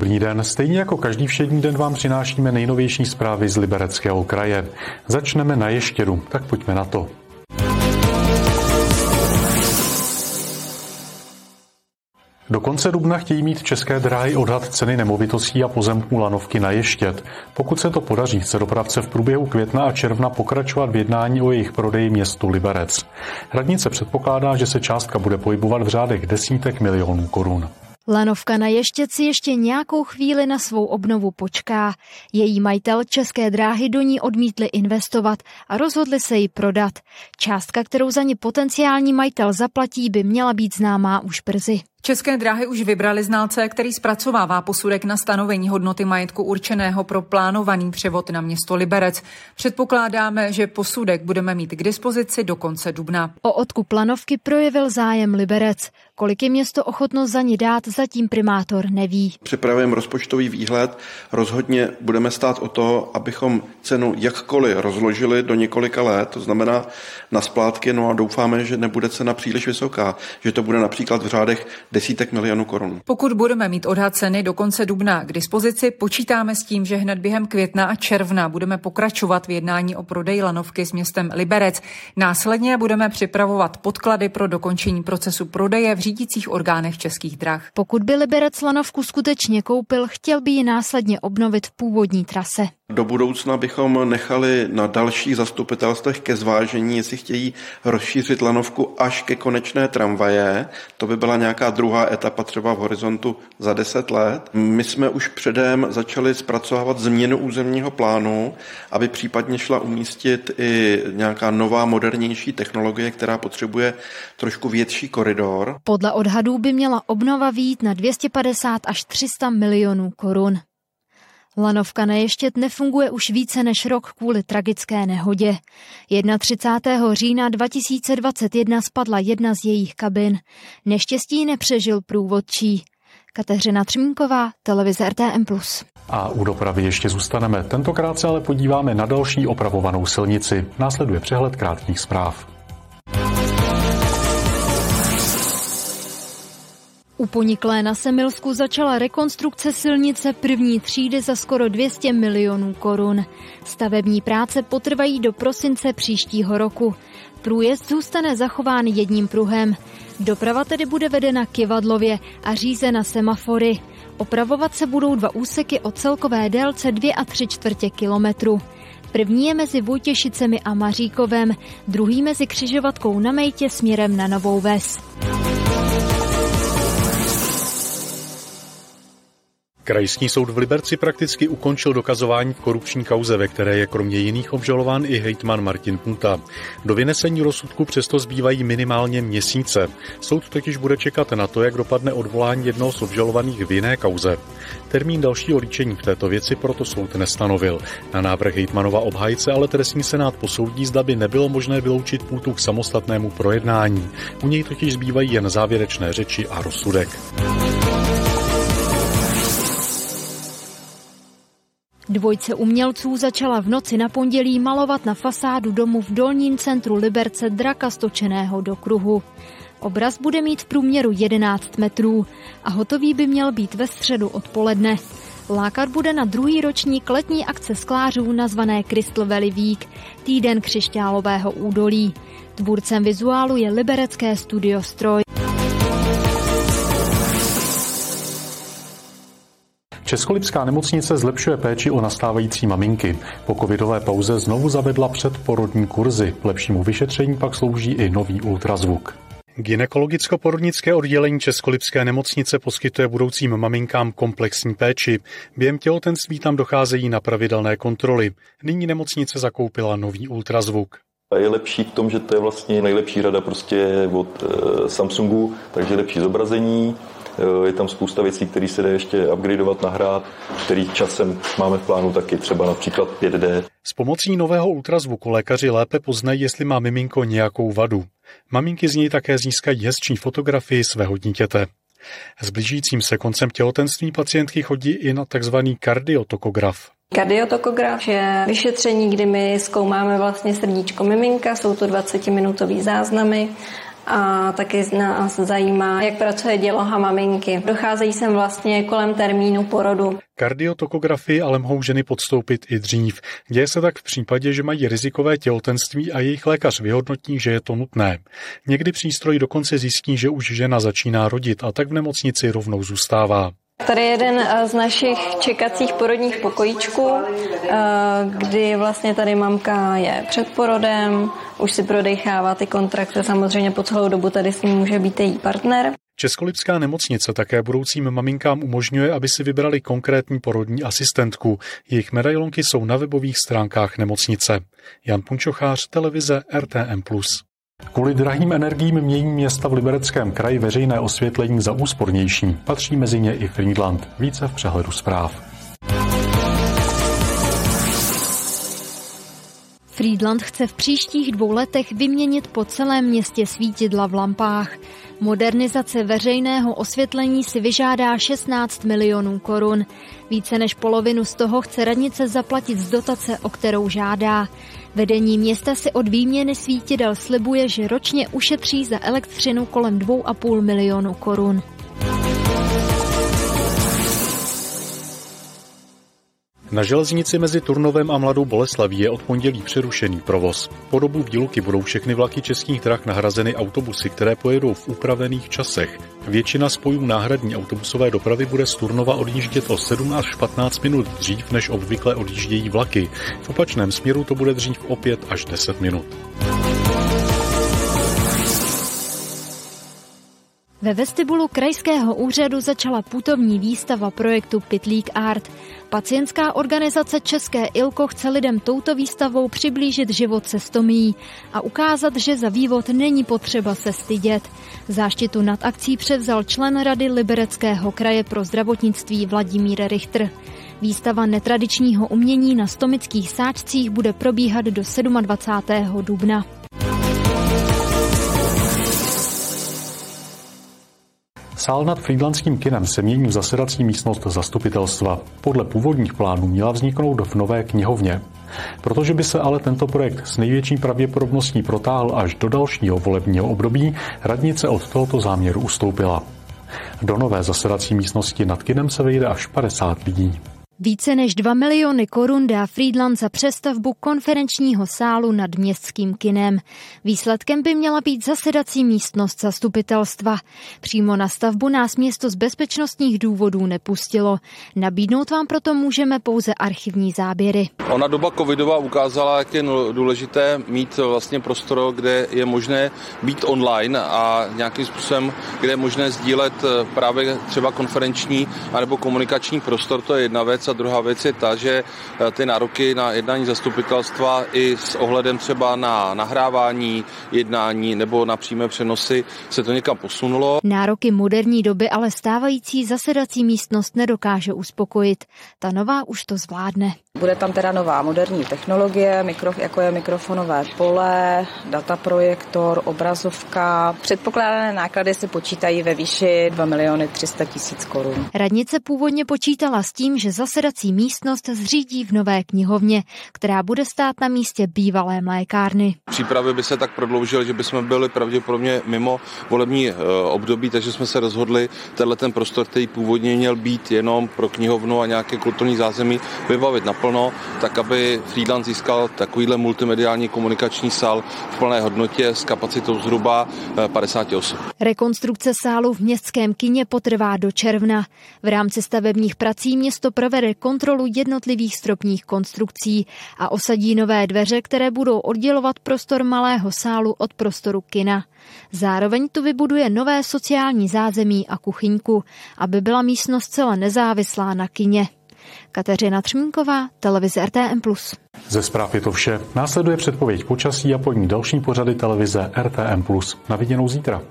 Dobrý den, stejně jako každý všední den vám přinášíme nejnovější zprávy z Libereckého kraje. Začneme na Ještěru, tak pojďme na to. Do konce dubna chtějí mít české dráhy odhad ceny nemovitostí a pozemků lanovky na ještět. Pokud se to podaří, chce dopravce v průběhu května a června pokračovat v jednání o jejich prodeji městu Liberec. Radnice předpokládá, že se částka bude pohybovat v řádech desítek milionů korun. Lanovka na Ještěci ještě nějakou chvíli na svou obnovu počká. Její majitel České dráhy do ní odmítli investovat a rozhodli se ji prodat. Částka, kterou za ní potenciální majitel zaplatí, by měla být známá už brzy. České dráhy už vybrali znalce, který zpracovává posudek na stanovení hodnoty majetku určeného pro plánovaný převod na město Liberec. Předpokládáme, že posudek budeme mít k dispozici do konce dubna. O odkup lanovky projevil zájem Liberec. Kolik je město ochotno za ní dát, zatím primátor neví. Připravujeme rozpočtový výhled. Rozhodně budeme stát o to, abychom cenu jakkoliv rozložili do několika let, to znamená na splátky, no a doufáme, že nebude cena příliš vysoká, že to bude například v řádech desítek milionů korun. Pokud budeme mít odhad ceny do konce dubna k dispozici, počítáme s tím, že hned během května a června budeme pokračovat v jednání o prodeji lanovky s městem Liberec. Následně budeme připravovat podklady pro dokončení procesu prodeje v řídících orgánech českých drah. Pokud by Liberec lanovku skutečně koupil, chtěl by ji následně obnovit v původní trase. Do budoucna bychom nechali na dalších zastupitelstvech ke zvážení, jestli chtějí rozšířit lanovku až ke konečné tramvaje. To by byla nějaká druhá etapa třeba v horizontu za 10 let. My jsme už předem začali zpracovávat změnu územního plánu, aby případně šla umístit i nějaká nová, modernější technologie, která potřebuje trošku větší koridor. Podle odhadů by měla obnova výjít na 250 až 300 milionů korun. Lanovka na Ještět nefunguje už více než rok kvůli tragické nehodě. 31. října 2021 spadla jedna z jejich kabin. Neštěstí nepřežil průvodčí. Kateřina Třmínková, televize RTM+. A u dopravy ještě zůstaneme. Tentokrát se ale podíváme na další opravovanou silnici. Následuje přehled krátkých zpráv. U Poniklé na Semilsku začala rekonstrukce silnice první třídy za skoro 200 milionů korun. Stavební práce potrvají do prosince příštího roku. Průjezd zůstane zachován jedním pruhem. Doprava tedy bude vedena kivadlově a řízena semafory. Opravovat se budou dva úseky o celkové délce 2 a 3 čtvrtě kilometru. První je mezi Vojtěšicemi a Maříkovem, druhý mezi křižovatkou na Mejtě směrem na Novou Ves. Krajský soud v Liberci prakticky ukončil dokazování v korupční kauze, ve které je kromě jiných obžalován i hejtman Martin Punta. Do vynesení rozsudku přesto zbývají minimálně měsíce. Soud totiž bude čekat na to, jak dopadne odvolání jednoho z obžalovaných v jiné kauze. Termín dalšího líčení v této věci proto soud nestanovil. Na návrh hejtmanova obhájce ale trestní senát posoudí, zda by nebylo možné vyloučit Puntu k samostatnému projednání. U něj totiž zbývají jen závěrečné řeči a rozsudek. Dvojce umělců začala v noci na pondělí malovat na fasádu domu v dolním centru Liberce draka stočeného do kruhu. Obraz bude mít v průměru 11 metrů a hotový by měl být ve středu odpoledne. Lákat bude na druhý ročník letní akce sklářů nazvané Crystal Valley Week, týden křišťálového údolí. Tvůrcem vizuálu je liberecké studio Stroj. Českolipská nemocnice zlepšuje péči o nastávající maminky. Po covidové pauze znovu zavedla předporodní kurzy. Lepšímu vyšetření pak slouží i nový ultrazvuk. Gynekologicko-porodnické oddělení Českolipské nemocnice poskytuje budoucím maminkám komplexní péči. Během těhotenství tam docházejí na pravidelné kontroly. Nyní nemocnice zakoupila nový ultrazvuk. Je lepší v tom, že to je vlastně nejlepší rada prostě od eh, Samsungu, takže lepší zobrazení, je tam spousta věcí, které se dá ještě upgradeovat, nahrát, který časem máme v plánu taky, třeba například 5D. S pomocí nového ultrazvuku lékaři lépe poznají, jestli má miminko nějakou vadu. Maminky z něj také získají hezčí fotografii svého dítěte. S blížícím se koncem těhotenství pacientky chodí i na tzv. kardiotokograf. Kardiotokograf je vyšetření, kdy my zkoumáme vlastně srdíčko miminka, jsou to 20-minutové záznamy a taky nás zajímá, jak pracuje děloha maminky. Docházejí sem vlastně kolem termínu porodu. Kardiotokografii ale mohou ženy podstoupit i dřív. Děje se tak v případě, že mají rizikové těhotenství a jejich lékař vyhodnotí, že je to nutné. Někdy přístroj dokonce zjistí, že už žena začíná rodit a tak v nemocnici rovnou zůstává. Tady je jeden eh, z našich čekacích porodních pokojíčků, eh, kdy vlastně tady mamka je před porodem, už si prodechává ty kontrakce, samozřejmě po celou dobu tady s ním může být její partner. Českolipská nemocnice také budoucím maminkám umožňuje, aby si vybrali konkrétní porodní asistentku. Jejich medailonky jsou na webových stránkách nemocnice. Jan Punčochář, televize RTM+. Kvůli drahým energiím mění města v Libereckém kraji veřejné osvětlení za úspornější. Patří mezi ně i Friedland. Více v přehledu zpráv. Friedland chce v příštích dvou letech vyměnit po celém městě svítidla v lampách. Modernizace veřejného osvětlení si vyžádá 16 milionů korun. Více než polovinu z toho chce radnice zaplatit z dotace, o kterou žádá. Vedení města si od výměny svítidel slibuje, že ročně ušetří za elektřinu kolem 2,5 milionu korun. Na železnici mezi Turnovem a Mladou Boleslaví je od pondělí přerušený provoz. Po dobu výluky budou všechny vlaky českých drah nahrazeny autobusy, které pojedou v upravených časech. Většina spojů náhradní autobusové dopravy bude z Turnova odjíždět o 7 až 15 minut dřív, než obvykle odjíždějí vlaky. V opačném směru to bude dřív o 5 až 10 minut. Ve vestibulu krajského úřadu začala putovní výstava projektu Pitlík Art. Pacientská organizace České ILKO chce lidem touto výstavou přiblížit život se stomí a ukázat, že za vývod není potřeba se stydět. Záštitu nad akcí převzal člen Rady Libereckého kraje pro zdravotnictví Vladimír Richter. Výstava netradičního umění na stomických sáčcích bude probíhat do 27. dubna. Sál nad Frýdlandským kinem se mění v zasedací místnost zastupitelstva. Podle původních plánů měla vzniknout v nové knihovně. Protože by se ale tento projekt s největší pravděpodobností protáhl až do dalšího volebního období, radnice od tohoto záměru ustoupila. Do nové zasedací místnosti nad kinem se vejde až 50 lidí. Více než 2 miliony korun dá Friedland za přestavbu konferenčního sálu nad městským kinem. Výsledkem by měla být zasedací místnost zastupitelstva. Přímo na stavbu nás město z bezpečnostních důvodů nepustilo. Nabídnout vám proto můžeme pouze archivní záběry. Ona doba covidová ukázala, jak je důležité mít vlastně prostor, kde je možné být online a nějakým způsobem, kde je možné sdílet eh, právě třeba konferenční anebo komunikační prostor, to je jedna věc a druhá věc je ta, že eh, ty nároky na jednání zastupitelstva i s ohledem třeba na nahrávání jednání nebo na přímé přenosy se to někam posunulo. Nároky moderní doby ale stávající zasedací místnost nedokáže uspokojit. Ta nová už to zvládne. Bude tam teda nová moderní technologie, mikro, jako je mikrofonové pole, dataprojektor, obrazovka. Předpokládané náklady se počítají ve výši 2 miliony 300 tisíc korun. Radnice původně počítala s tím, že zasedací místnost zřídí v nové knihovně, která bude stát na místě bývalé mlékárny. Přípravy by se tak prodloužily, že bychom byli pravděpodobně mimo volební eh, období, takže jsme se rozhodli tenhle ten prostor, který původně měl být jenom pro knihovnu a nějaké kulturní zázemí, vybavit na naplno, tak aby Friedland získal takovýhle multimediální komunikační sál v plné hodnotě s kapacitou zhruba 50 eh. Rekonstrukce sálu v městském kině potrvá do června. V rámci stavebních prací město provede kontrolu jednotlivých stropních konstrukcí a osadí nové dveře, které budou oddělovat prostor malého sálu od prostoru kina. Zároveň tu vybuduje nové sociální zázemí a kuchyňku, aby byla místnost celá nezávislá na kině. Kateřina Třmínková, televize RTM+. Ze zpráv je to vše. Následuje předpověď počasí a po ní další pořady televize RTM+. Na viděnou zítra.